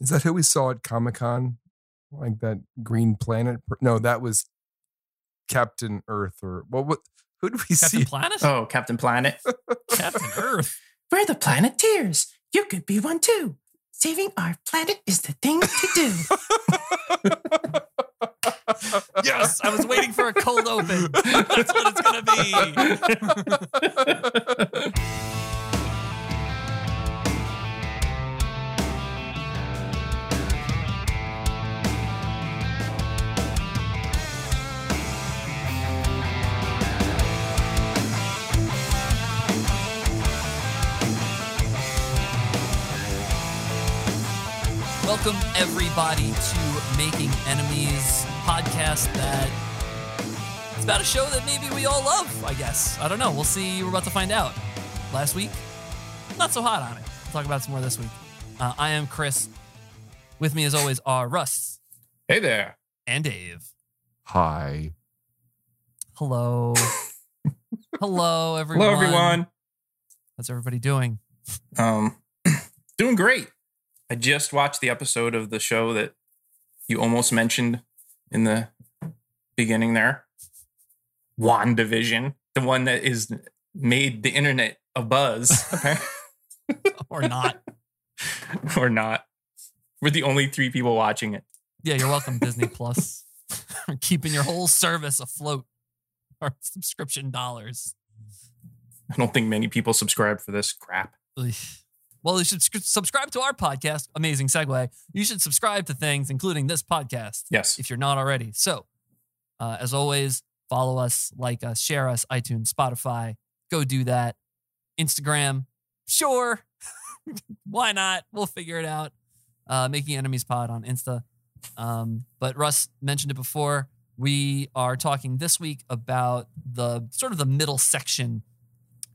Is that who we saw at Comic Con? Like that Green Planet? per- No, that was Captain Earth or what? What? Who did we see? Captain see? Planet? Oh, Captain Planet. Captain Earth. We're the Planeteers. You could be one too. Saving our planet is the thing to do. Yes, I was waiting for a cold open. That's what it's gonna be. Welcome everybody to Making Enemies podcast that it's about a show that maybe we all love, I guess. I don't know. We'll see. We're about to find out. Last week, not so hot on it. We'll talk about some more this week. Uh, I am Chris. With me, as always, are Russ hey there. and Dave. Hi. Hello. Hello, everyone. Hello, everyone. How's everybody doing? Um, doing great. I just watched the episode of the show that you almost mentioned in the beginning there. WandaVision, the one that is made the internet a buzz, Or not? or not. We're the only three people watching it. yeah, you're welcome, Disney Plus. Keeping your whole service afloat. Our subscription dollars. I don't think many people subscribe for this crap. Well, you should subscribe to our podcast. Amazing segue. You should subscribe to things, including this podcast, Yes. if you're not already. So, uh, as always, follow us, like us, share us, iTunes, Spotify. Go do that. Instagram, sure. Why not? We'll figure it out. Uh, Making Enemies Pod on Insta. Um, but Russ mentioned it before. We are talking this week about the sort of the middle section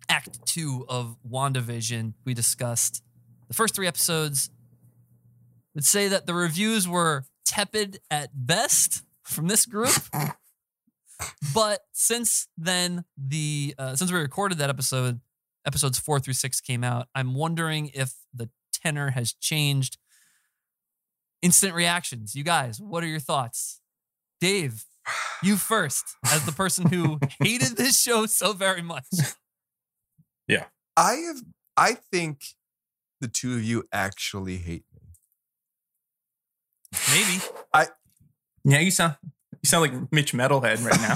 act two of WandaVision, we discussed the first three episodes. Would say that the reviews were tepid at best from this group. but since then, the uh, since we recorded that episode, episodes four through six came out. I'm wondering if the tenor has changed. Instant reactions, you guys. What are your thoughts, Dave? You first, as the person who hated this show so very much. I have. I think the two of you actually hate me. Maybe. I Yeah, you sound you sound like Mitch Metalhead right now.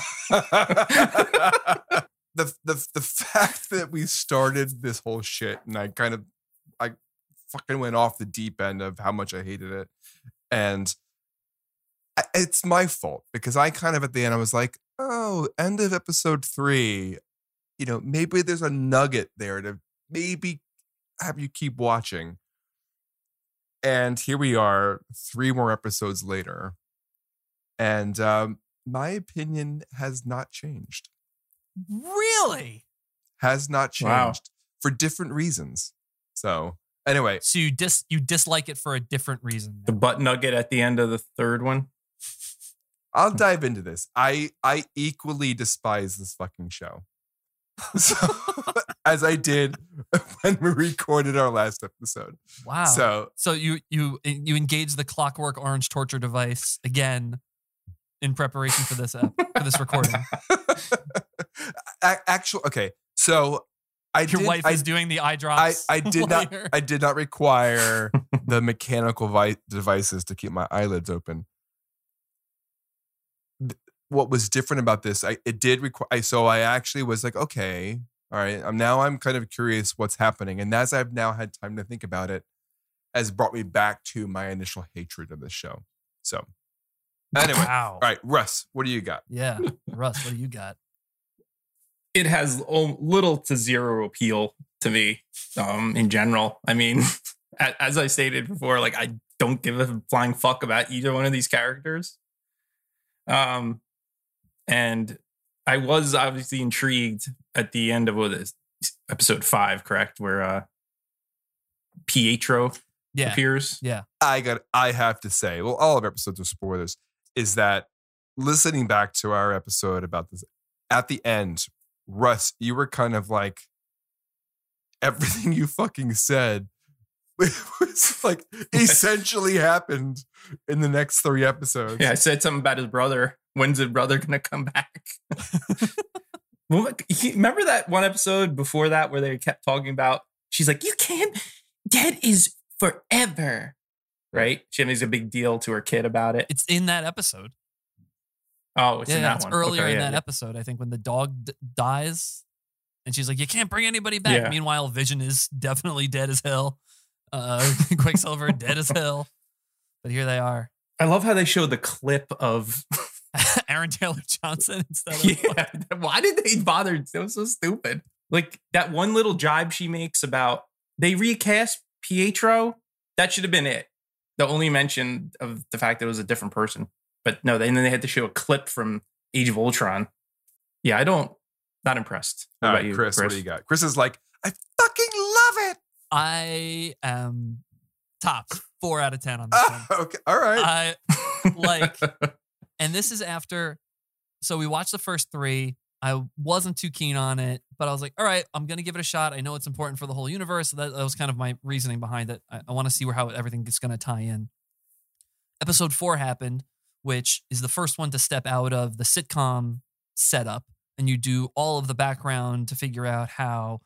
the the the fact that we started this whole shit and I kind of I fucking went off the deep end of how much I hated it, and it's my fault because I kind of at the end I was like, oh, end of episode three, you know, maybe there's a nugget there to maybe have you keep watching. And here we are, three more episodes later, and um, my opinion has not changed Really? has not Wow. changed for different reasons. So anyway, So you dis you dislike it for a different reason. the butt nugget at the end of the third one. I'll dive into this. I I equally despise this fucking show. So, as I did when we recorded our last episode. Wow. So, So you you eh, you engage the Clockwork Orange torture device again in preparation for this ep- for this recording. actually, okay. So I Your did, wife I, is doing the eye I, drops. I did not I did not require the mechanical vi- devices to keep my eyelids open. Th- What was different about this? I it did require. So I actually was like, okay, all right. I'm now I'm kind of curious what's happening, and as I've now had time to think about it, has brought me back to my initial hatred of this show. So anyway, Wow. all right, Russ, what do you got? Yeah. Russ, what do you got? it has o- little to zero appeal to me um, in general. I mean, as I stated before, like I don't give a flying fuck about either one of these characters. Um, and I was obviously intrigued at the end of what is episode five, correct, where uh, Pietro Yeah. appears. Yeah. I got I have to say, well, all of our episodes are spoilers, is that listening back to our episode about this at the end, Russ, you were kind of like everything you fucking said it was like essentially happened in the next three episodes. Yeah, I said something about his brother. When's his brother gonna come back? remember that one episode before that where they kept talking about? She's like, "You can't. Dead is forever." Right? She makes a big deal to her kid about it. It's in that episode. Oh, it's yeah, in that it's one. earlier Okay, in yeah, that yeah. episode. I think when the dog d- dies, and she's like, "You can't bring anybody back." Meanwhile, Vision is definitely dead as hell. Uh, Quicksilver dead as hell. But here they are, I love how they show the clip of. Aaron Taylor Johnson instead of yeah, why did they bother? It was so stupid. Like that one little jibe she makes about they recast Pietro. That should have been it. The only mention of the fact that it was a different person. But no, they, and then they had to show a clip from Age of Ultron. Yeah, I don't. Not impressed. What All about right, you, Chris, what do you got? Chris is like, I fucking love it. I am tops four out of ten on this ah, one. okay, all right. I like and this is after so we watched the first three i wasn't too keen on it but i was like all right i'm gonna give it a shot i know it's important for the whole universe that, that was kind of my reasoning behind it i, I want to see where how everything is gonna tie in. Episode four happened which is the first one to step out of the sitcom setup and you do all of the background to figure out how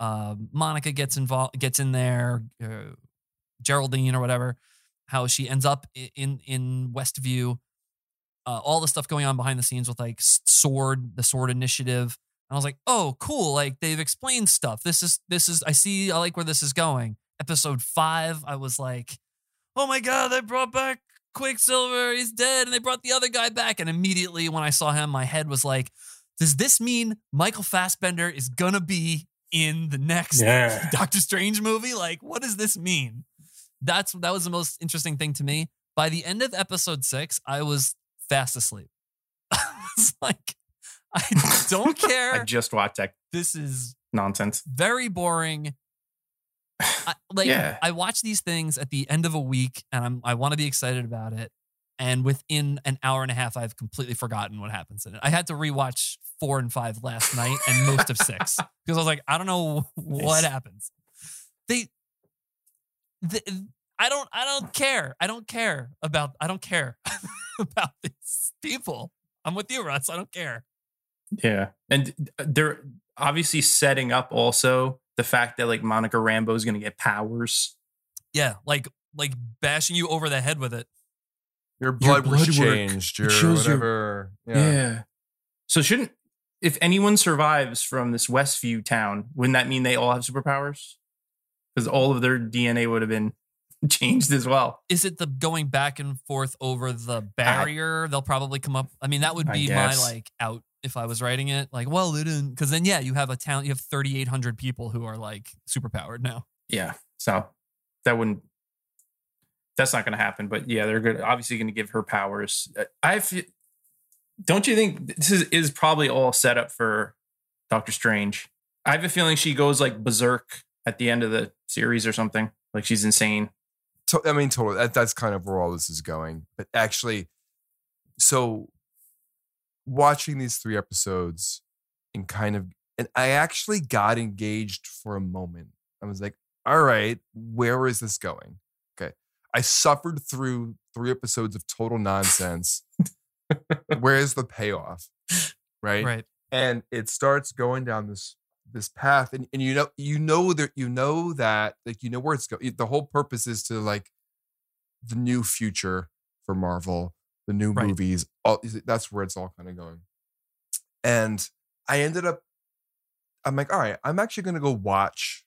um, monica gets involved gets in there uh, geraldine or whatever how she ends up in in Westview, uh, all the stuff going on behind the scenes with like Sword, the Sword Initiative. And I was like, oh, cool! Like they've explained stuff. This is this is I see. I like where this is going. Episode five, I was like, oh my god, they brought back Quicksilver. He's dead, and they brought the other guy back. And immediately when I saw him, my head was like, does this mean Michael Fassbender is gonna be in the next yeah. Doctor Strange movie? Like, what does this mean? That's that was the most interesting thing to me. By the end of episode six, I was fast asleep. I was like, I don't care. I just watched that this is nonsense. very boring. I, like Yeah. I watch these things at the end of a week, and I'm I want to be excited about it. And within an hour and a half, I've completely forgotten what happens in it. I had to rewatch four and five last night and most of six because I was like, I don't know what Nice. happens. They, the, I don't, I don't care. I don't care about. I don't care about these people. I'm with you, Russ. I don't care. Yeah. And uh, they're obviously setting up also the fact that like Monica Rambeau is going to get powers. Yeah, like like bashing you over the head with it. your blood, was blood work. changed. It Your shows your- whatever. yeah. So shouldn't if anyone survives from this Westview town, wouldn't that mean they all have superpowers? Because all of their DNA would have been changed as well. is it the going back and forth over the barrier? They'll probably come up. I mean, that would be my like out if I was writing it. Like, well, they didn't, because then yeah, you have a town. You have thirty eight hundred people who are like super powered now. Yeah. So that wouldn't. That's not going to happen. But yeah, they're good. Obviously, going to give her powers. Uh, I fe- don't you think this is is probably all set up for Doctor Strange? I have a feeling she goes like berserk at the end of the series or something. Like she's insane. To- I mean, totally. That, that's kind of where all this is going. But actually, so watching these three episodes and kind of, and I actually got engaged for a moment. I was like, all right, where is this going? Okay. I suffered through three episodes of total nonsense. Where's the payoff? Right. Right. and it starts going down this this path and, and you know you know that you know that like you know where it's going the whole purpose is to like the new future for marvel the new Right. movies all that's where it's all kind of going and i ended up i'm like all right i'm actually going to go watch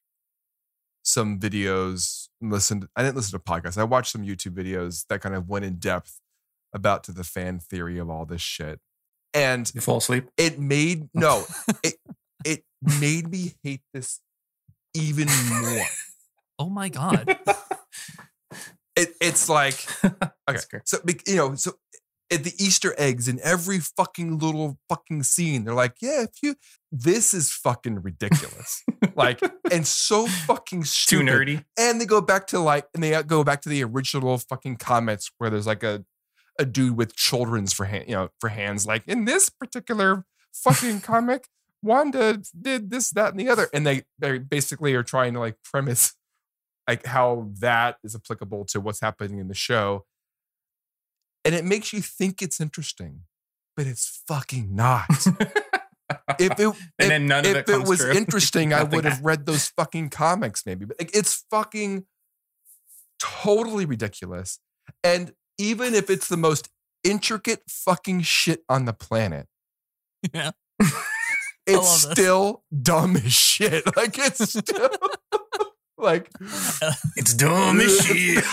some videos and listen to, i didn't listen to podcasts i watched some youtube videos that kind of went in depth about to the fan theory of all this shit and You fall asleep. it made no it it made me hate this even more Oh my god. it, it's like okay so you know so at the easter eggs in every fucking little fucking scene they're like yeah if you this is fucking ridiculous like and so fucking stupid. Too nerdy. and they go back to like and they uh, go back to the original fucking comments where there's like a a dude with children's for hand you know for hands like in this particular fucking comic wanda did this that and the other and they they basically are trying to like premise like how that is applicable to what's happening in the show. And it makes you think it's interesting, but it's fucking not. if it and if, then none of if it it was true. interesting, I would have read those fucking comics maybe. But like, it's fucking totally ridiculous. And even if it's the most intricate fucking shit on the planet, Yeah. It's love this. still dumb as shit. Like it's still like It's dumb as shit.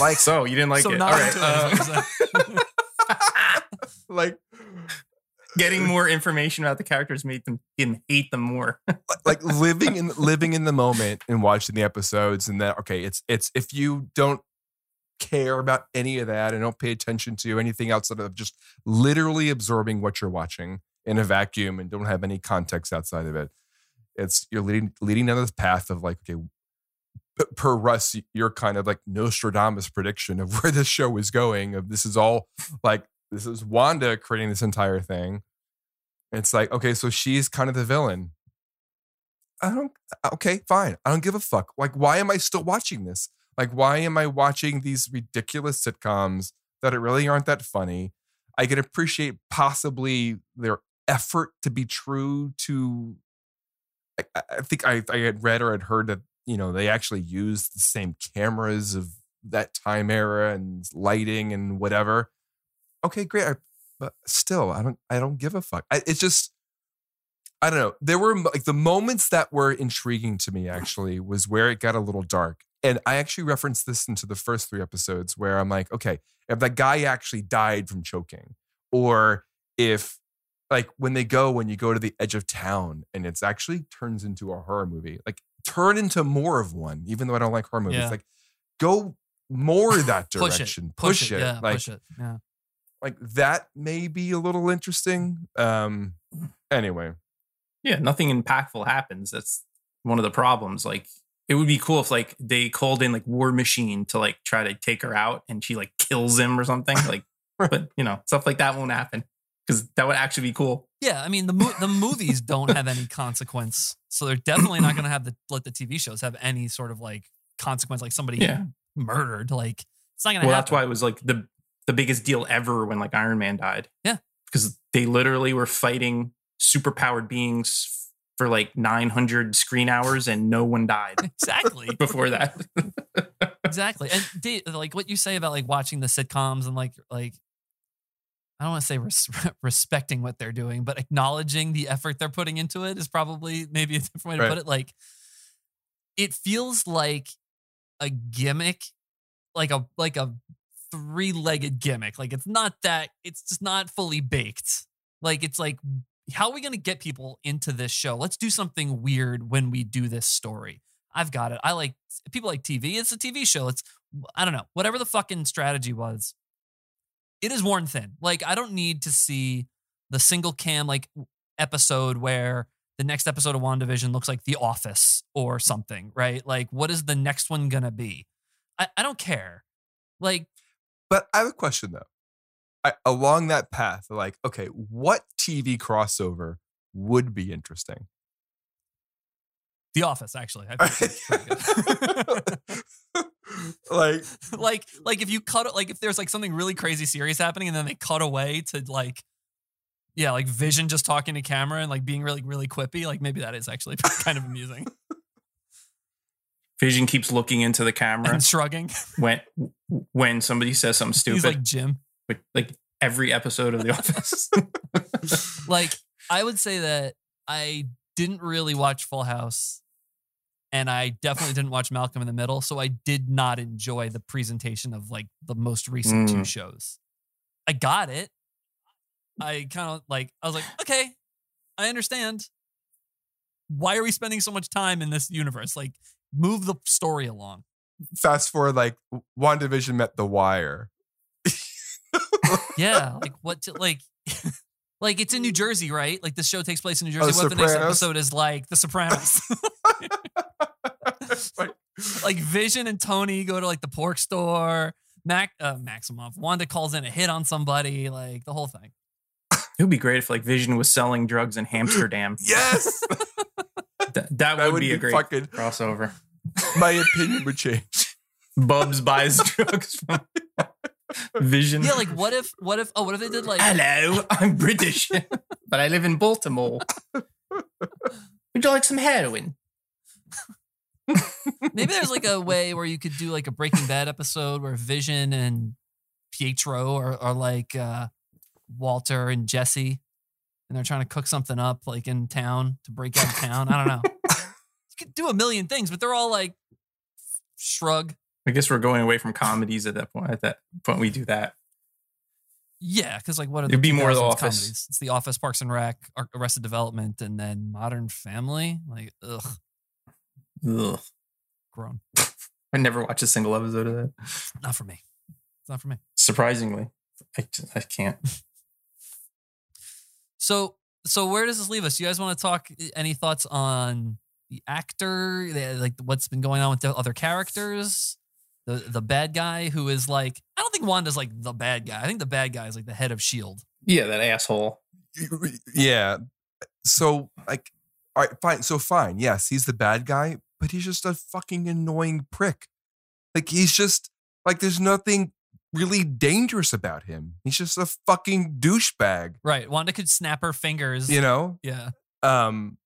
like So you didn't like so it? All right. into it, is uh, what I'm saying. like getting more information about the characters made them didn't hate them more. like living in living in the moment and watching the episodes and that okay it's it's if you don't care about any of that and don't pay attention to anything outside of just literally absorbing what you're watching in a vacuum and don't have any context outside of it it's you're leading leading down this path of like okay per Russ, you're kind of like Nostradamus prediction of where this show is going. Of this is all like this is Wanda creating this entire thing. It's like okay, so she's kind of the villain. I don't. Okay, fine. I don't give a fuck. Like, why am I still watching this? Like, why am I watching these ridiculous sitcoms that really aren't that funny? I can appreciate possibly their effort to be true to. I, I- I think I, I had read or had heard that you know they actually used the same cameras of that time era and lighting and whatever. Okay, great. I, but still, I don't. I don't give a fuck. I, it's just. I don't know. There were like the moments that were intriguing to me actually was where it got a little dark. And I actually referenced this into the first three episodes where I'm like, okay, if that guy actually died from choking, or if like when they go, when you go to the edge of town and it's actually turns into a horror movie, like turn into more of one, even though I don't like horror movies. Yeah. Like go more that Push it. direction. Push, it. Yeah. Like push it. Yeah. like that may be a little interesting. Um anyway. yeah, nothing impactful happens. That's one of the problems. Like it would be cool if like they called in like War Machine to like try to take her out and she like kills him or something. Like, but you know, stuff like that won't happen because that would actually be cool. Yeah, I mean the mo- the movies don't have any consequence, so they're definitely not going to have the let the TV shows have any sort of like consequence, like somebody Yeah. murdered. Like it's not going to Well, happen. that's why it was like the the biggest deal ever when like Iron Man died. Yeah. because they literally were fighting superpowered beings for like 900 screen hours and no one died exactly, before that. exactly. And Dave, like what you say about like watching the sitcoms and like like I don't want to say res- respecting what they're doing, but acknowledging the effort they're putting into it is probably maybe a different way to Right. put it. Like it feels like a gimmick, like a like a three-legged gimmick. Like it's not that it's just not fully baked. Like it's like how are we going to get people into this show? Let's do something weird when we do this story. I've got it. I like people like TV. It's a TV show. It's I don't know. Whatever the fucking strategy was, it is worn thin. Like I don't need to see the single cam like episode where the next episode of WandaVision looks like The Office or something, right? Like what is the next one gonna be? I, I don't care. Like But I have a question though. I, along that path, like, okay, what TV crossover would be interesting? The Office, actually. I think good. like, like like if you cut like if there's like something really crazy serious happening and then they cut away to like yeah like vision just talking to camera and like being really really quippy like maybe that is actually kind of amusing Vision keeps looking into the camera and shrugging when when somebody says something stupid. he's like jim like, like every episode of The Office. like i would say that i didn't really watch full house and i definitely didn't watch malcolm in the middle so i did not enjoy the presentation of like the most recent two Mm. shows i got it i kind of like i was like okay i understand why are we spending so much time in this universe like move the story along fast forward, like, WandaVision met The Wire. Yeah like what to, like like it's in new jersey right like the show takes place in new jersey Oh, what if the next episode is like the sopranos like, like Vision and Tony go to like the pork store. Mac uh, Maximoff Wanda calls in a hit on somebody, like the whole thing. It would be great if like Vision was selling drugs in Amsterdam. Yes, Th- that, that would, be, a great fucking. crossover. My opinion would change. Bubs buys drugs from Vision. Yeah, like what if what if oh what if they did like Hello, I'm British, but I live in Baltimore. Would you like some heroin? maybe there's like a way where you could do like a Breaking Bad episode where Vision and Pietro are, are like uh, Walter and Jesse, and they're trying to cook something up like in town to break out of town. I don't know. You could do a million things, but they're all like shrug. I guess we're going away from comedies at that point. At that point, we do that. Yeah, because like what are the It'd be more The Office. comedies? It's The Office, Parks and Rec, Arrested Development, and then Modern Family. Like ugh, Ugh. grown. I never watched a single episode of that. Not for me. It's not for me. Surprisingly, I, I can't. So, so where does this leave us? You guys want to talk? eh, Any thoughts on the actor? Like what's been going on with the other characters? The the bad guy who is like, I don't think Wanda's like the bad guy. I think the bad guy is like the head of Shield. Yeah, that asshole. Yeah. So like, all right, fine. So fine. Yes, he's the bad guy, but he's just a fucking annoying prick. Like he's just like there's nothing really dangerous about him. He's just a fucking douchebag. Right. Wanda could snap her fingers. You know. Yeah. Um.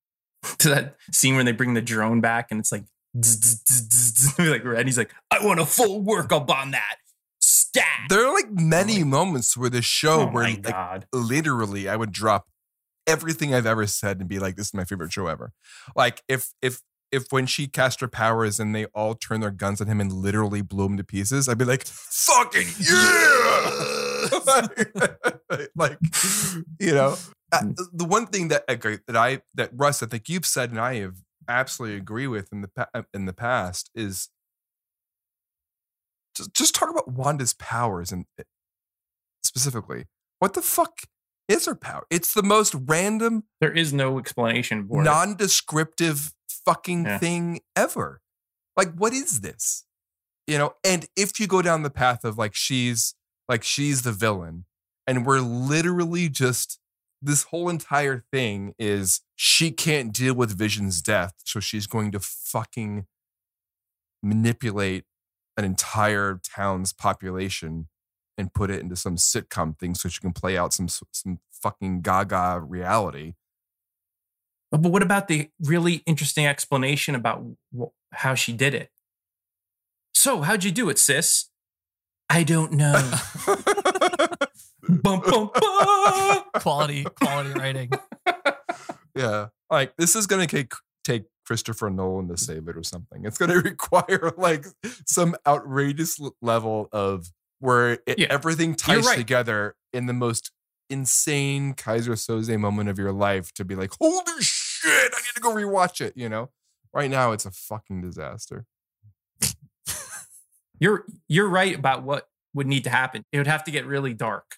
To that scene where they bring the drone back and it's like, like. He's like, I want a full workup on that. Stat. There are like many moments where the show oh where like god. literally I would drop everything I've ever said and be like, this is my favorite show ever. Like if if if when she cast her powers and they all turn their guns on him and literally blew him to pieces, I'd be like, fucking yeah. like, you know. uh, the one thing that okay, that I that Russ, I think you've said and I have absolutely agree with in the in the past is just, just talk about Wanda's powers and eh, specifically what the fuck is her power? It's the most random, There is no explanation for it. non-descriptive fucking Yeah. thing ever. Like, what is this? You know, and if you go down the path of like she's like she's the villain, and we're literally just this whole entire thing is she can't deal with Vision's death, so she's going to fucking manipulate an entire town's population and put it into some sitcom thing so she can play out some some fucking gaga reality. But what about the really interesting explanation about how she did it? So, how'd you do it, sis? I don't know. bum, bum, bum. Quality, quality writing. yeah, like this is gonna take take Christopher Nolan to save it or something. It's gonna require like some outrageous level of where it, Yeah, everything ties right. together in the most insane Keyser Söze moment of your life to be like, holy shit, I need to go rewatch it. You know, right now it's a fucking disaster. You're you're right about what would need to happen. It would have to get really dark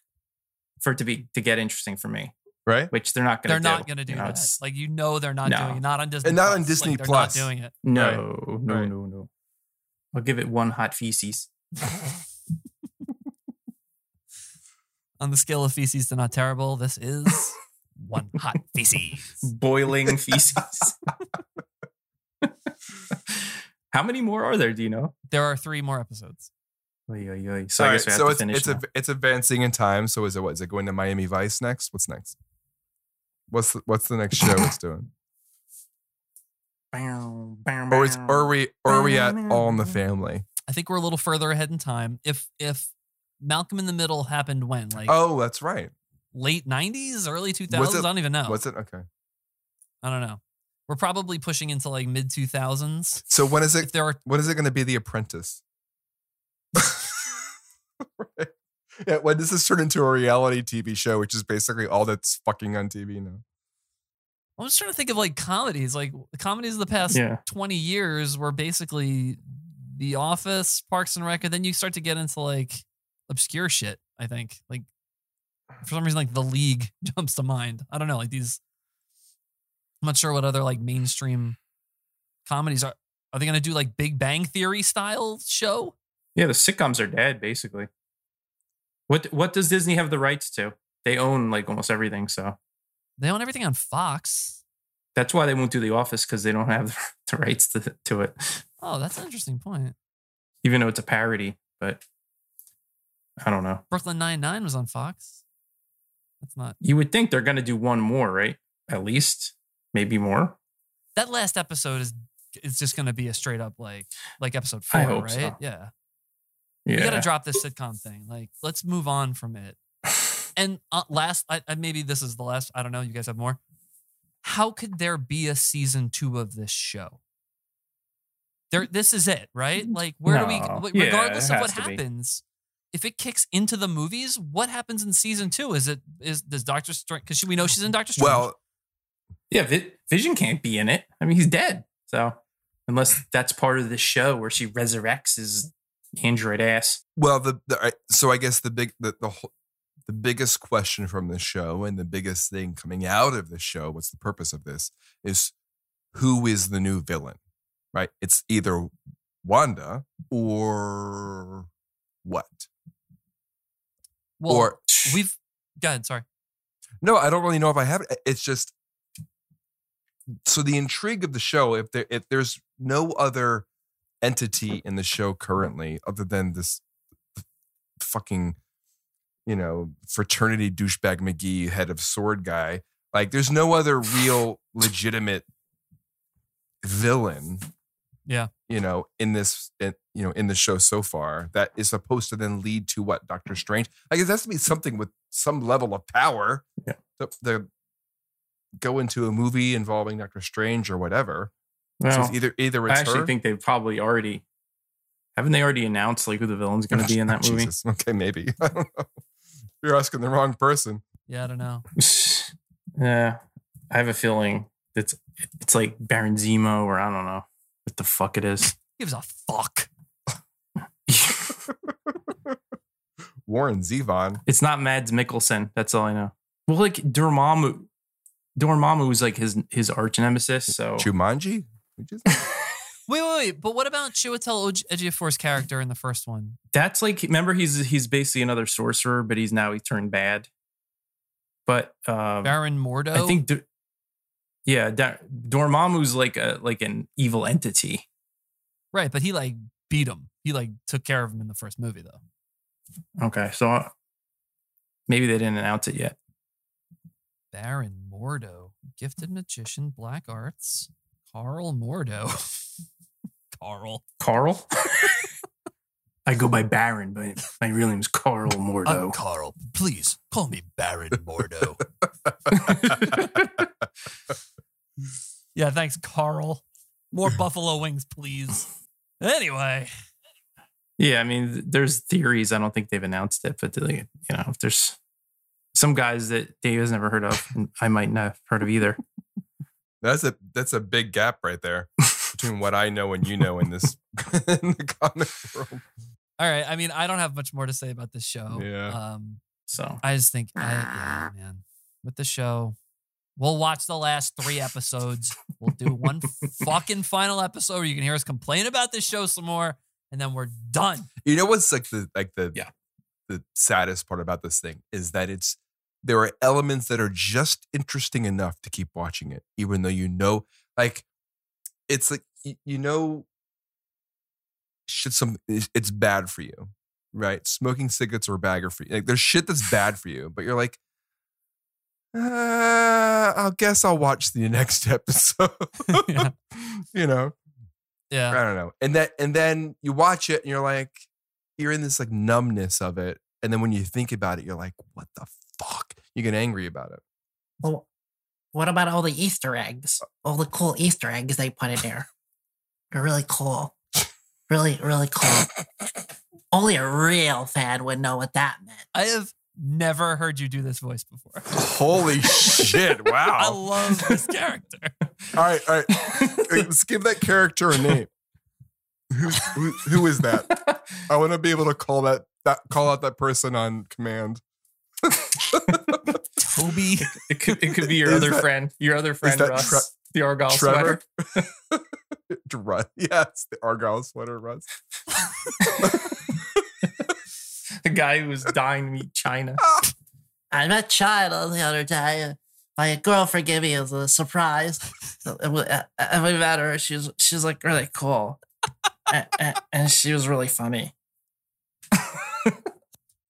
for it to be to get interesting for me, Right? which they're not going to. They're to not going to do You know, that. it's- Like you know, they're not No. doing it. Not on Disney. And not on Plus. Disney like, they're Plus. Not doing it. No, no, Right. no, no. I'll give it one hot feces. On the scale of feces to not terrible, this is one hot feces. Boiling feces. How many more are there? Do you know? There are three more episodes. Oy, oy, oy. So All I right, we have so to it's finish. it's now. it's advancing in time. So is it what is it going to Miami Vice next? What's next? What's the, what's the next show it's doing? Bow, bow, Or is or are we or are we at All in the Family? I think we're a little further ahead in time. If if Malcolm in the Middle happened when, like Oh, that's right. late '90s, early 2000s, Was I don't even know. What's it? Okay. I don't know. We're probably pushing into like mid 2000s. So when is If it? there are When is it going to be The Apprentice? right. Yeah, when does this turn into a reality TV show, which is basically all that's fucking on TV now? I'm just trying to think of like comedies. Like comedies of the past Yeah. 20 years were basically The Office, Parks and Rec, and then you start to get into like obscure shit, I think. Like for some reason, like The League jumps to mind. I don't know, like these I'm not sure what other like mainstream comedies are. Are they gonna do like Big Bang Theory style show? Yeah, the sitcoms are dead, basically. What what does Disney have the rights to? They own like almost everything, so They own everything on Fox. that's why they won't do The Office because they don't have the rights to, to it, Oh, that's an interesting point. even though it's a parody. But I don't know. Brooklyn Nine Nine was on Fox. That's not You would think they're gonna do one more, right? At least, maybe more. that last episode is it's just gonna be a straight up like like episode four, right? so. Yeah. Yeah. We gotta drop this sitcom thing. Like, let's move on from it. And uh, last, I, I, maybe this is the last. I don't know. You guys have more. How could there be a season two of this show? There, this is it, right? Like, where do we? No. w- Yeah, Regardless of what to be. happens, if it kicks into the movies, what happens in season two? Is it is does Doctor Strange? Because we know she's in Doctor Strange. Well, Yeah, Vi- Vision can't be in it. I mean, he's dead. So unless that's part of the show where she resurrects his android ass. well, the, the so I guess the big the the whole, the biggest question from the show and the biggest thing coming out of the show, what's the purpose of this? Is who is the new villain? Right? It's either Wanda or what? well, or we've. Go ahead. Sorry. No, I don't really know if I have it. It's just so the intrigue of the show. If there if there's no other entity in the show currently other than this fucking you know fraternity douchebag McGee head of sword guy, like there's no other real legitimate villain. Yeah. You know, in this, in, you know, in the show so far, that is supposed to then lead to what Doctor Strange. I guess that's to be something with some level of power. Yeah. The, the go into a movie involving Doctor Strange or whatever. So Well, it's either either I actually her. think they've probably already haven't they already announced like who the villain's going to be in that movie? Jesus. Okay, maybe. I don't know. You're asking the wrong person. Yeah, I don't know. yeah, I have a feeling it's it's like Baron Zemo or I don't know what the fuck it is. Gives a fuck. Warren Zevon. it's not Mads Mikkelsen. That's all I know. Well, like Dormammu, Dormammu is like his his arch nemesis. So Jumanji. Which is- Wait, wait, wait. But what about Chiwetel Ej- Ejiofor's character in the first one? that's like remember he's he's basically another sorcerer, but he's now he turned bad. But um, Baron Mordo. I think, D- yeah, Da- Dormammu's like a like an evil entity. right, but he like beat him. He like took care of him in the first movie, though. Okay, so uh, maybe they didn't announce it yet. Baron Mordo, gifted magician, black arts. Carl Mordo. Carl. Carl. I go by Baron, but my real name is Carl Mordo. Carl. Please call me Baron Mordo. yeah, thanks, Carl. More buffalo wings, please. Anyway, Yeah, I mean, there's theories. I don't think they've announced it, but like, you know, if there's some guys that Dave has never heard of, and I might not have heard of either. That's a that's a big gap right there between what I know and you know in this in the comic world. all right. I mean, I don't have much more to say about this show. Yeah. Um, So I just think, I, yeah, man, with the show, we'll watch the last three episodes. We'll do one fucking final episode where you can hear us complain about this show some more, and then we're done. You know what's like the like the Yeah. the saddest part about this thing is that it's there are elements that are just interesting enough to keep watching it, even though you know, like it's like you, know, shit. Some it's bad for you, right? Smoking cigarettes are bad for you. Like there's shit that's bad for you, but you're like, uh, I guess I'll watch the next episode. Yeah. You know, Yeah. I don't know. And that and then you watch it and you're like, you're in this like numbness of it. And then when you think about it, you're like, what the fuck? You get angry about it. Well, what about all the Easter eggs? Uh all the cool Easter eggs they put in there. They're really cool. Really, really cool. Only a real fan would know what that meant. I have never heard you do this voice before. Holy shit. Wow. I love this character. all right, all right. Let's give that character a name. Who, who, who is that? I want to be able to call that that call out that person on command. Toby. it could it could be your Is other that- friend, your other friend Russ, Tre- the Argyle Trevor? sweater. Russ. Yes, the Argyle sweater Russ. the guy who was dying to meet China. I met China the other day. My girlfriend gave me as a surprise. And we and we met her. She's she's like really cool, and, and, and she was really funny.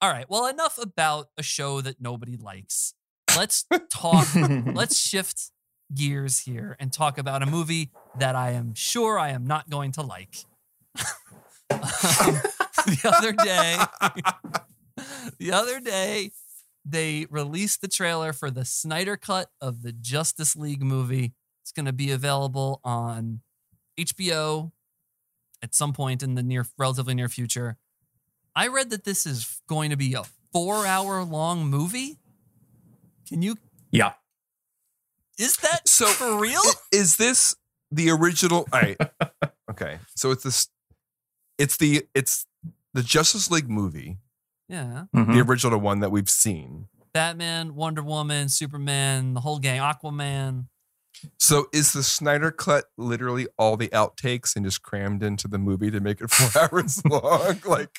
All right. Well, enough about a show that nobody likes. Let's talk. let's shift gears here and talk about a movie that I am sure I am not going to like. Um, the other day, the other day, they released the trailer for the Snyder cut of the Justice League movie. It's going to be available on HBO at some point in the near, relatively near future. I read that this is going to be a four-hour long movie. Can you? yeah. Is that So- for real? Is this the original? All right. Okay. So it's this. It's the it's the Justice League movie, Yeah. Mhm. the original one that we've seen. Batman, Wonder Woman, Superman, the whole gang, Aquaman. So is the Snyder cut literally all the outtakes and just crammed into the movie to make it four hours long? Like,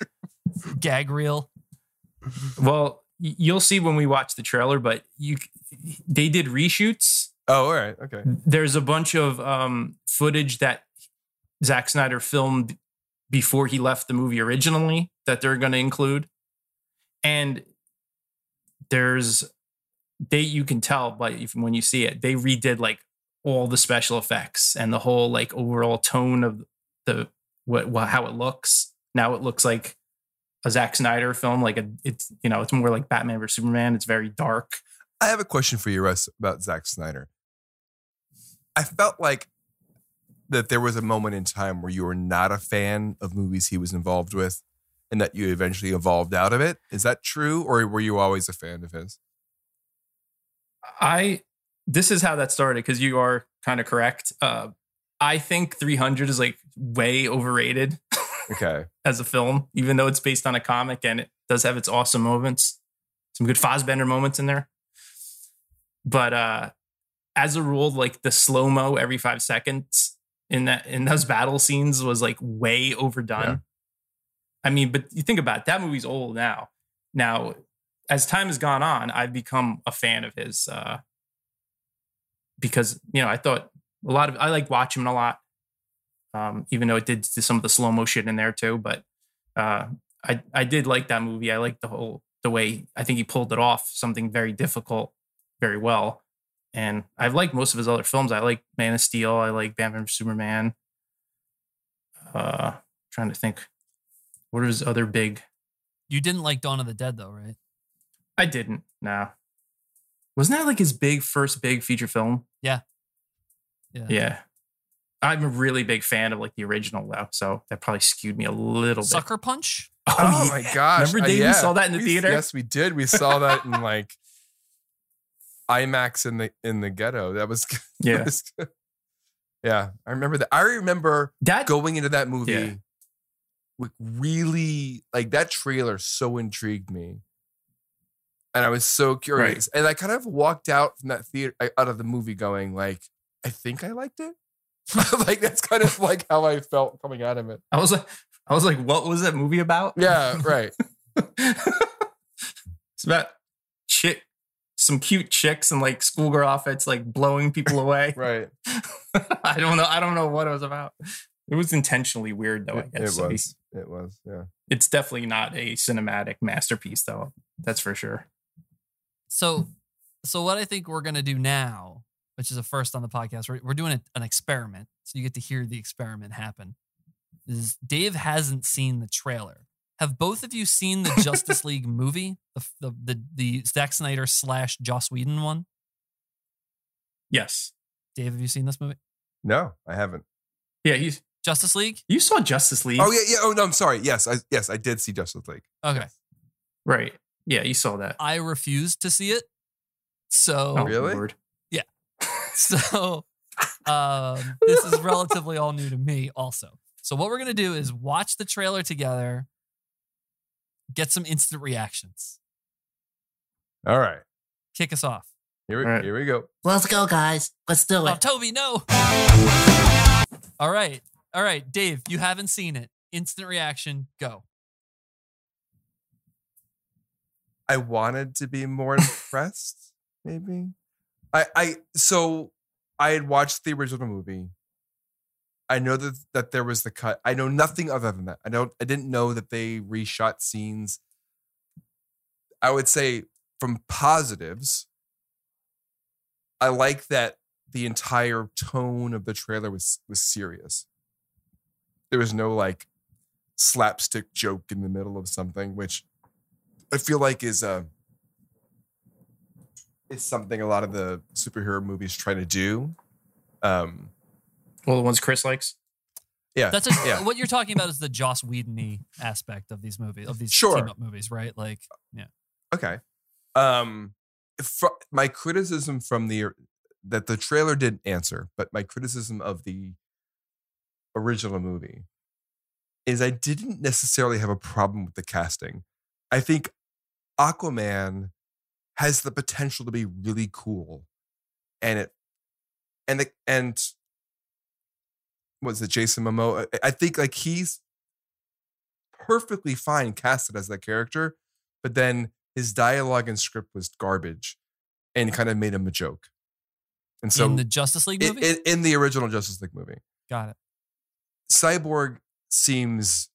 gag reel. Well, you'll see when we watch the trailer, but you they did reshoots. oh, all right, okay. There's a bunch of um, footage that Zack Snyder filmed before he left the movie originally that they're going to include, and there's they you can tell, but even when you see it, they redid like all the special effects and the whole like overall tone of the what, what how it looks. Now it looks like a Zack Snyder film. Like a, it's you know it's more like Batman versus Superman. It's very dark. I have a question for you, Russ, about Zack Snyder. I felt like that there was a moment in time where you were not a fan of movies he was involved with and that you eventually evolved out of it. Is that true? Or were you always a fan of his? I this is how that started because you are kind of correct. Uh, I think 300 is like way overrated Okay. as a film, even though it's based on a comic and it does have its awesome moments, some good Fassbender moments in there. But uh, as a rule, like the slow mo every five seconds in that in those battle scenes was like way overdone. Yeah. I mean, but you think about it, that movie's old now. Now, as time has gone on, I've become a fan of his uh, because you know I thought a lot of I like Watchmen a lot, um, even though it did some of the slow mo shit in there too. But uh, I I did like that movie. I like the whole the way I think he pulled it off, something very difficult, very well. And I've liked most of his other films. I like Man of Steel. I like Batman vs Superman. Uh, trying to think, what are his other big? You didn't like Dawn of the Dead though, right? I didn't. No. Wasn't that like his big first big feature film? Yeah. Yeah. I'm a really big fan of like the original though, so that probably skewed me a little bit. Sucker Punch. Oh, my gosh. Remember Uh, Dave? yeah. We saw that in the We- theater. Yes, we did. We saw that in like IMAX in the in the ghetto. That was Yeah. was- yeah, I remember that. I remember That going into that movie Yeah. with really like that trailer so intrigued me. And I was so curious. And I kind of walked out from that theater out of the movie going like, I think I liked it. like that's kind of like how I felt coming out of it. I was like, I was like, what was that movie about? Yeah, right. it's about chick, some cute chicks and like schoolgirl outfits, like blowing people away. Right. I don't know. I don't know what it was about. It was intentionally weird, though. I It, guess it was. It was. Yeah. it's definitely not a cinematic masterpiece, though. That's for sure. So, so what I think we're gonna do now, which is a first on the podcast, we're, we're doing a, an experiment, so you get to hear the experiment happen. Is Dave hasn't seen the trailer? Have both of you seen the Justice League movie, the the the, the Zack Snyder slash Joss Whedon one? Yes. Dave, have you seen this movie, No, I haven't. Yeah. You Justice League? you saw Justice League, Oh yeah, yeah. Oh no, I'm sorry. Yes, I yes, I did see Justice League. Okay, right? Yeah, you saw that. I refused to see it. So, Oh, really? Lord. so um, this is relatively all new to me, also. So what we're gonna do is watch the trailer together, get some instant reactions. All right. Kick us off. Here we All right. here we go. Let's go, guys. Let's do Oh, it. Toby, no. All right, all right, Dave, you haven't seen it. Instant reaction, go. I wanted to be more impressed, maybe. I I so I had watched the original movie. I know that that there was the cut. I know nothing other than that. I don't I didn't know that they reshot scenes. I would say from positives, I like that the entire tone of the trailer was was serious. There was no like slapstick joke in the middle of something, which I feel like is uh is something a lot of the superhero movies try to do. Um Well, the ones Chris likes. yeah. That's a, yeah. what you're talking about is the Joss Whedon aspect of these movies, of these Sure. team up movies, right? Like, yeah, Okay. Um fr- my criticism from the that the trailer didn't answer, but my criticism of the original movie is I didn't necessarily have a problem with the casting. I think Aquaman has the potential to be really cool. And it and the and was it Jason Momoa? I- think like he's perfectly fine casted as that character, but then his dialogue and script was garbage and kind of made him a joke. And so in the Justice League movie, in, in the original Justice League movie, got it. Cyborg seems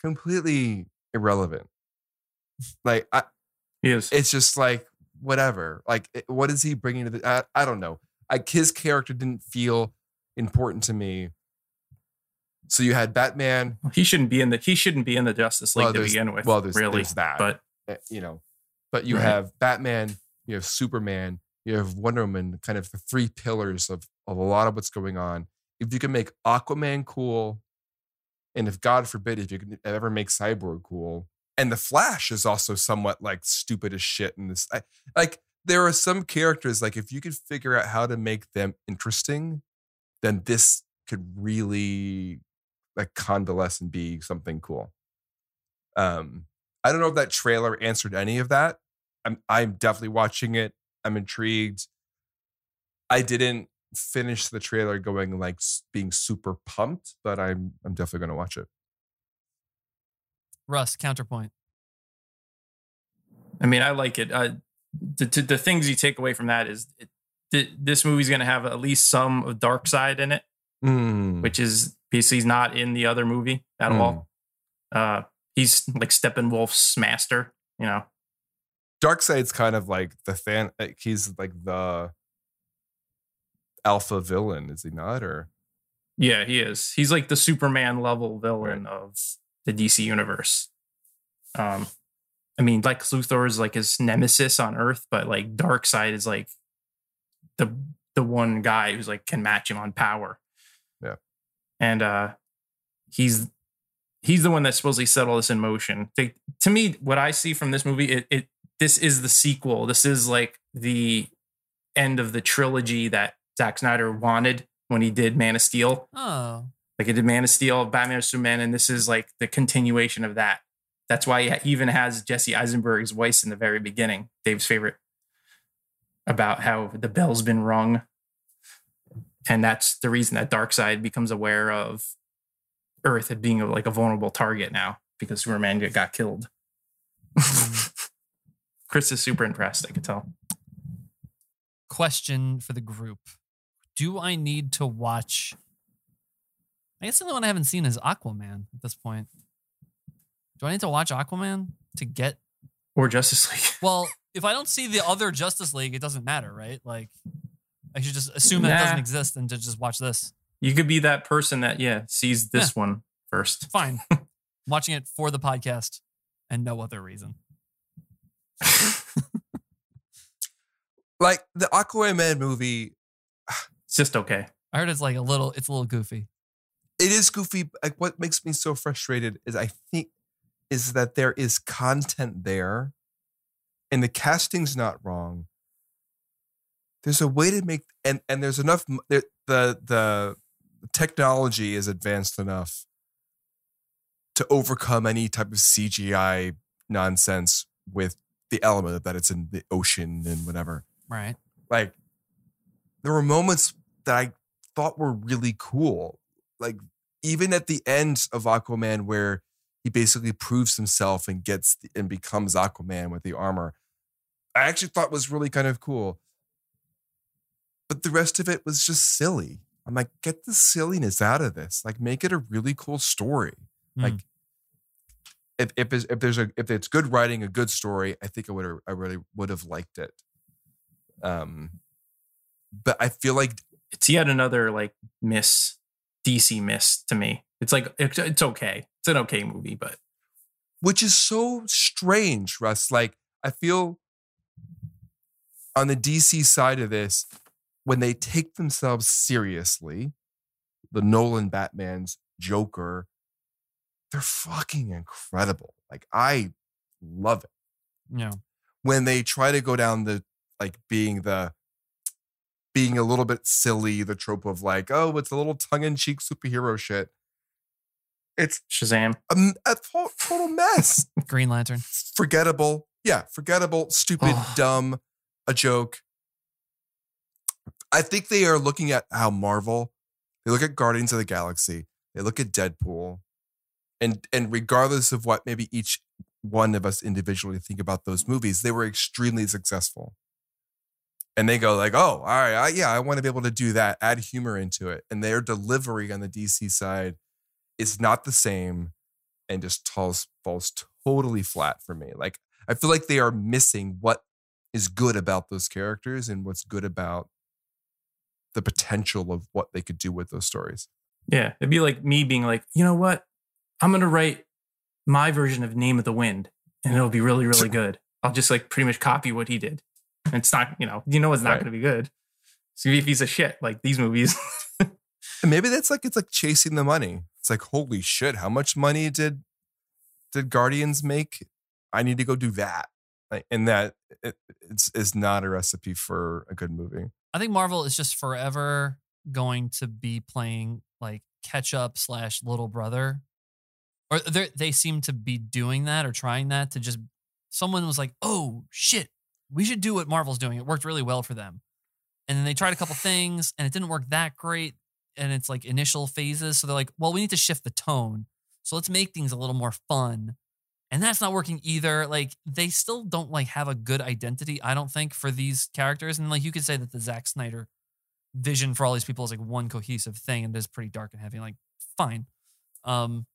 completely irrelevant. Like I, He is. it's just like whatever. Like what is he bringing to the? I, I don't know. Like his character didn't feel important to me. So you had Batman. he shouldn't be in the. He shouldn't be in the Justice League Well, to begin with. well, there's- really, there's that. But uh, you know, but you Right. have Batman, you have Superman, you have Wonder Woman, kind of the three pillars of, of a lot of what's going on. If you can make Aquaman cool, and if God forbid, if you can ever make Cyborg cool, and the Flash is also somewhat like stupid as shit in this, I, like there are some characters like if you could figure out how to make them interesting, then this could really like convalesce and be something cool. Um, I don't know if that trailer answered any of that. I'm I'm definitely watching it. I'm intrigued. I didn't finish the trailer going like being super pumped, but I'm I'm definitely going to watch it. Russ, counterpoint. I mean, I like it. Uh, the, the the things you take away from that is it, th- this movie's going to have at least some of Darkseid in it, Mm. which is because he's not in the other movie at all. Uh, he's like Steppenwolf's master. You know, Darkseid's kind of like the fan. like, He's like the alpha villain, is he not? Or yeah, he is. He's like the Superman level villain of the DC universe. Um, I mean, like Luthor is like his nemesis on Earth, but like Darkseid is like the the one guy who's like can match him on power. Yeah. and uh, he's he's the one that supposedly set all this in motion. To, to me, what I see from this movie, it, it this is the sequel. This is like the end of the trilogy that Zack Snyder wanted when he did Man of Steel. Oh, Like he did Man of Steel, Batman, Superman, and this is like the continuation of that. That's why he even has Jesse Eisenberg's voice in the very beginning, Dave's favorite, about how the bell's been rung. And that's the reason that Darkseid becomes aware of Earth as being like a vulnerable target now because Superman got killed. Chris is super impressed, I could tell. question for the group: Do I need to watch? I guess the only one I haven't seen is Aquaman at this point. Do I need to watch Aquaman to get? Or Justice League. Well, if I don't see the other Justice League, it doesn't matter, right? Like, I should just assume that it doesn't exist and to just watch this. You could be that person that, yeah, sees this one first. Fine, watching it for the podcast and no other reason. like the Aquaman movie, It's just okay. I heard it's like a little, it's a little goofy. It is goofy. Like what makes me so frustrated is I think is that there is content there, and the casting's not wrong. There's a way to make and and there's enough. the, the technology is advanced enough to overcome any type of CGI nonsense with the element that it's in the ocean and whatever Right. like there were moments that I thought were really cool. Like even at the end of Aquaman where he basically proves himself and gets and becomes Aquaman with the armor. I actually thought was really kind of cool. But the rest of it was just silly. I'm like, get the silliness out of this. Like, make it a really cool story. Mm. Like, if if if there's a if it's good writing, a good story, I think I would I really would have liked it. Um, but I feel like It's yet another like miss, DC miss to me. It's like it's, it's okay. It's an okay movie, but which is so strange, Russ. Like, I feel on the DC side of this, when they take themselves seriously, the Nolan Batman's Joker, they're fucking incredible. Like, I love it. Yeah. When they try to go down the like being the being a little bit silly, the trope of like, oh, it's a little tongue-in-cheek superhero shit. It's Shazam. a, a total mess. Green Lantern. forgettable. Yeah, forgettable, stupid, Oh. dumb, a joke. I think they are looking at how Marvel, they look at Guardians of the Galaxy, they look at Deadpool, and and regardless of what maybe each one of us individually think about those movies, they were extremely successful. And they go like, "Oh, all right, I, yeah, I want to be able to do that, add humor into it." And their delivery on the DC side is not the same and just falls falls totally flat for me. Like I feel like they are missing what is good about those characters and what's good about the potential of what they could do with those stories. Yeah, it'd be like me being like, you know what? I'm gonna write my version of Name of the Wind, and it'll be really, really good. I'll just like pretty much copy what he did. And it's not, you know, you know, it's not Right. gonna be good. It's going to be a piece of shit like these movies, maybe that's like it's like chasing the money. It's like holy shit, how much money did did Guardians make? I need to go do that. Like, and that it, it's is not a recipe for a good movie. I think Marvel is just forever going to be playing like catch up slash little brother, or they they seem to be doing that or trying that to just. Someone was like, "Oh shit, we should do what Marvel's doing. It worked really well for them," and then they tried a couple things and it didn't work that great. And it's like initial phases, so they're like, "Well, we need to shift the tone, so let's make things a little more fun." And that's not working either. Like they still don't like have a good identity, I don't think, for these characters. And like you could say that the Zack Snyder vision for all these people is like one cohesive thing and is pretty dark and heavy. Like, fine. Um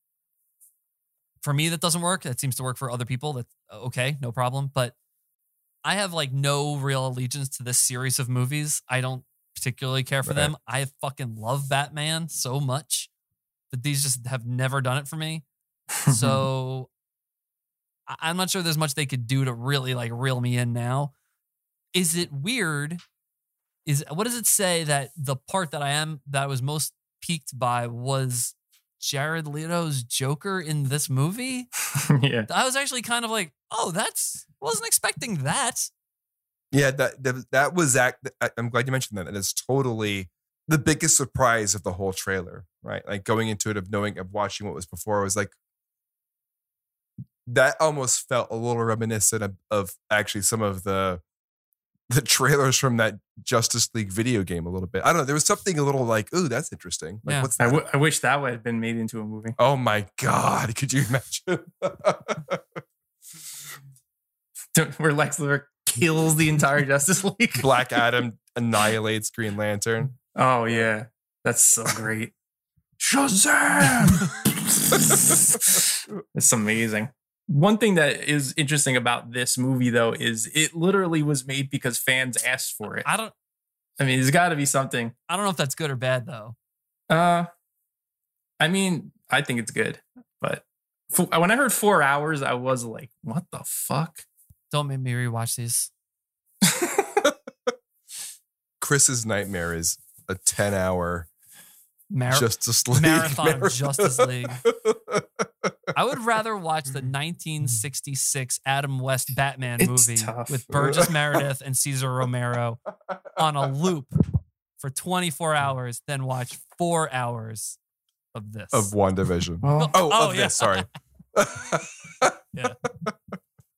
for me, that doesn't work. That seems to work for other people. That's okay, no problem. But I have like no real allegiance to this series of movies. I don't particularly care for Right. them. I fucking love Batman so much that these just have never done it for me. So I'm not sure there's much they could do to really like reel me in now. Is it weird? Is what does it say that the part that I am that I was most piqued by was Jared Leto's Joker in this movie? yeah, I was actually kind of like, oh, that's wasn't expecting that. Yeah, that that, that was act. I- I'm glad you mentioned that. That is totally the biggest surprise of the whole trailer, right? Like going into it of knowing of watching what was before was like that almost felt a little reminiscent of, of actually some of the the trailers from that Justice League video game a little bit. I don't know. There was something a little like, ooh, that's interesting. Like, Yeah. what's that? w- I wish that would have been made into a movie. oh my god, could you imagine? Where Lex Luthor kills the entire Justice League. Black Adam annihilates Green Lantern. Oh yeah, that's so great. Shazam! it's amazing. One thing that is interesting about this movie, though, is it literally was made because fans asked for it. I don't I mean, there's got to be something. I don't know if that's good or bad though. Uh, I mean, I think it's good, but fo- when I heard four hours, I was like, "What the fuck?" Don't make me rewatch these. Chris's nightmare is a 10 hour Mar- Justice League marathon of Justice League. League. I would rather watch the mm-hmm. 1966 Adam West Batman It's movie tough. with Burgess Meredith and Cesar Romero on a loop for 24 hours than watch four hours of this. of one division. Well, Oh, Oh, of yeah. this, sorry.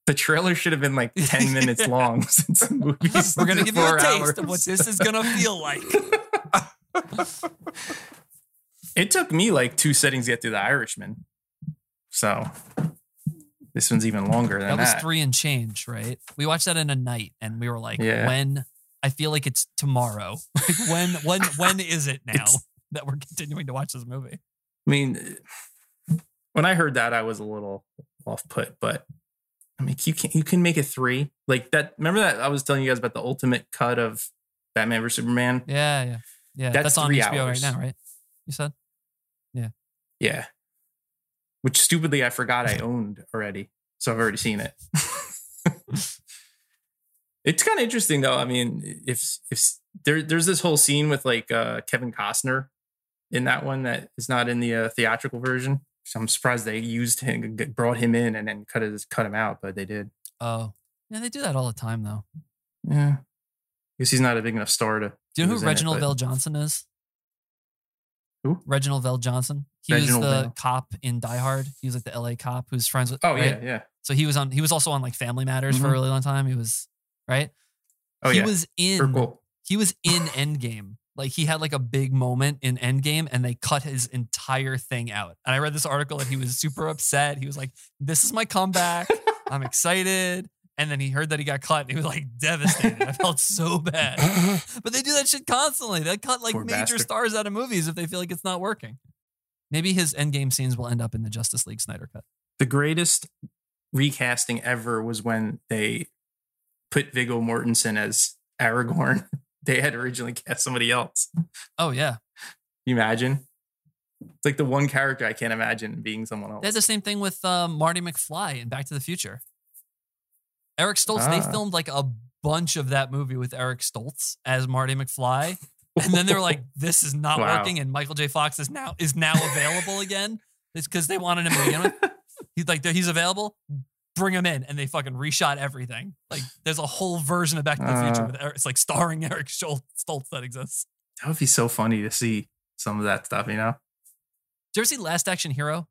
the trailer should have been like ten minutes long since the movie's We're gonna give you a taste of what this is gonna feel like. It took me like two settings to get through The Irishman. So this one's even longer than That that. was three and change, right? We watched that in a night, and we were like, Yeah. when? I feel like it's tomorrow. Like when? When? When is it now It's- that we're continuing to watch this movie? I mean, when I heard that, I was a little off put, but I mean, you can you can make it three like that. Remember that I was telling you guys about the ultimate cut of Batman vs Superman? Yeah, yeah, yeah. That's That's, on HBO hours. right now, right? You said. Yeah. Yeah, which stupidly I forgot I owned already, so I've already seen it. it's kind of interesting though. I mean, if if there there's this whole scene with like uh, Kevin Costner in that one that is not in the uh, theatrical version. So I'm surprised they used him, brought him in, and then cut his cut him out, but they did. Oh, yeah. They do that all the time, though. Yeah, because he's not a big enough star to. Do you know who Reginald VelJohnson is? Who? Reginald VelJohnson. He Reginald was the Vell. cop in Die Hard. He was like the LA cop who's friends with. Oh right? yeah, yeah. So he was on. He was also on like Family Matters for a Mhm. really long time. He was right. Oh he yeah. was in. He was in Endgame. Like he had like a big moment in Endgame, and they cut his entire thing out. And I read this article, and he was super upset. He was like, "This is my comeback. I'm excited." And then he heard that he got cut, and he was like devastated. I felt so bad. But they do that shit constantly. They cut like Poor major bastard. stars out of movies if they feel like it's not working. Maybe his Endgame scenes will end up in the Justice League Snyder cut. the greatest recasting ever was when they put Viggo Mortensen as Aragorn. They had originally cast somebody else. Oh yeah, you imagine? It's like the one character I can't imagine being someone else. they had the same thing with um, Marty McFly in Back to the Future. Eric Stoltz. They Ah. filmed like a bunch of that movie with Eric Stoltz as Marty McFly, and then they were like, "This is not Wow. working." And Michael J. Fox is now is now available again. It's because they wanted him to begin with. He's like, he's available. Bring him in, and they fucking reshot everything. Like, there's a whole version of Back to the Future Uh. with Eric, it's like starring Eric Schol- Stoltz that exists. that would be so funny to see some of that stuff, you know? Did you ever see Last Action Hero?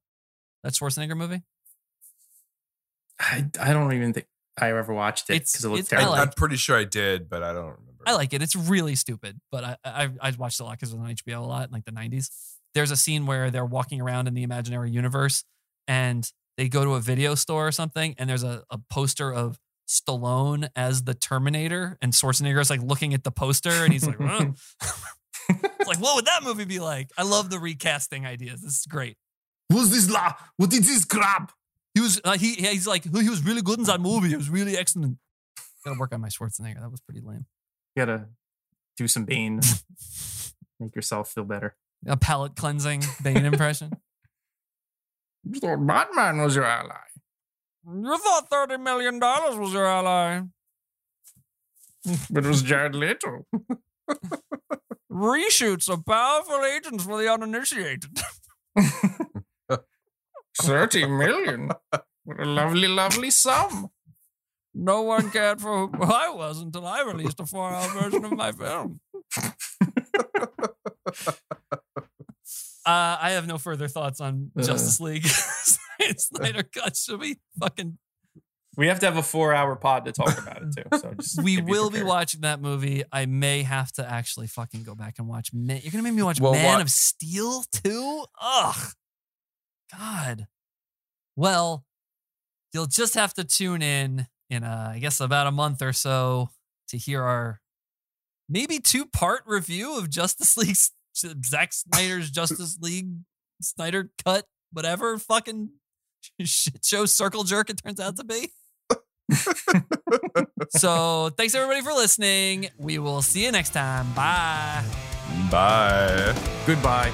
That Schwarzenegger movie. I, I don't even think I ever watched it because it looked I terrible. like- I'm pretty sure I did, but I don't remember. I like it. It's really stupid, but I I, I watched it a lot because it was on HBO a lot in like the 90s. There's a scene where they're walking around in the imaginary universe and they go to a video store or something, and there's a, a poster of Stallone as the Terminator, and Schwarzenegger's like looking at the poster, and he's like, like, what would that movie be like? I love the recasting ideas. This is great. What's this la? What is this crap? He was uh, he he's like he was really good in that movie. It was really excellent. Gotta work on my Schwarzenegger. That was pretty lame. You gotta do some Bane, make yourself feel better. A palate cleansing Bane impression. You thought Batman was your ally. You thought thirty million dollars was your ally. But it was Jared Leto. Reshoots of powerful agents for the uninitiated. 30 million. What a lovely, lovely sum. No one cared for who I was until I released a four-hour version of my film. Uh, I have no further thoughts on Uh. Justice League. it's Snyder Cut. Should we fucking? We have to have a four hour pod to talk about it too. So just We be will be watching that movie. I may have to actually fucking go back and watch. Man, you're gonna make me watch Well, Man what- of Steel too. Ugh, God. Well, you'll just have to tune in in uh, I guess about a month or so to hear our maybe two part review of Justice League, Zack Snyder's Justice League Snyder cut, whatever fucking shit show circle jerk it turns out to be. so thanks everybody for listening. We will see you next time. Bye. Bye. Goodbye.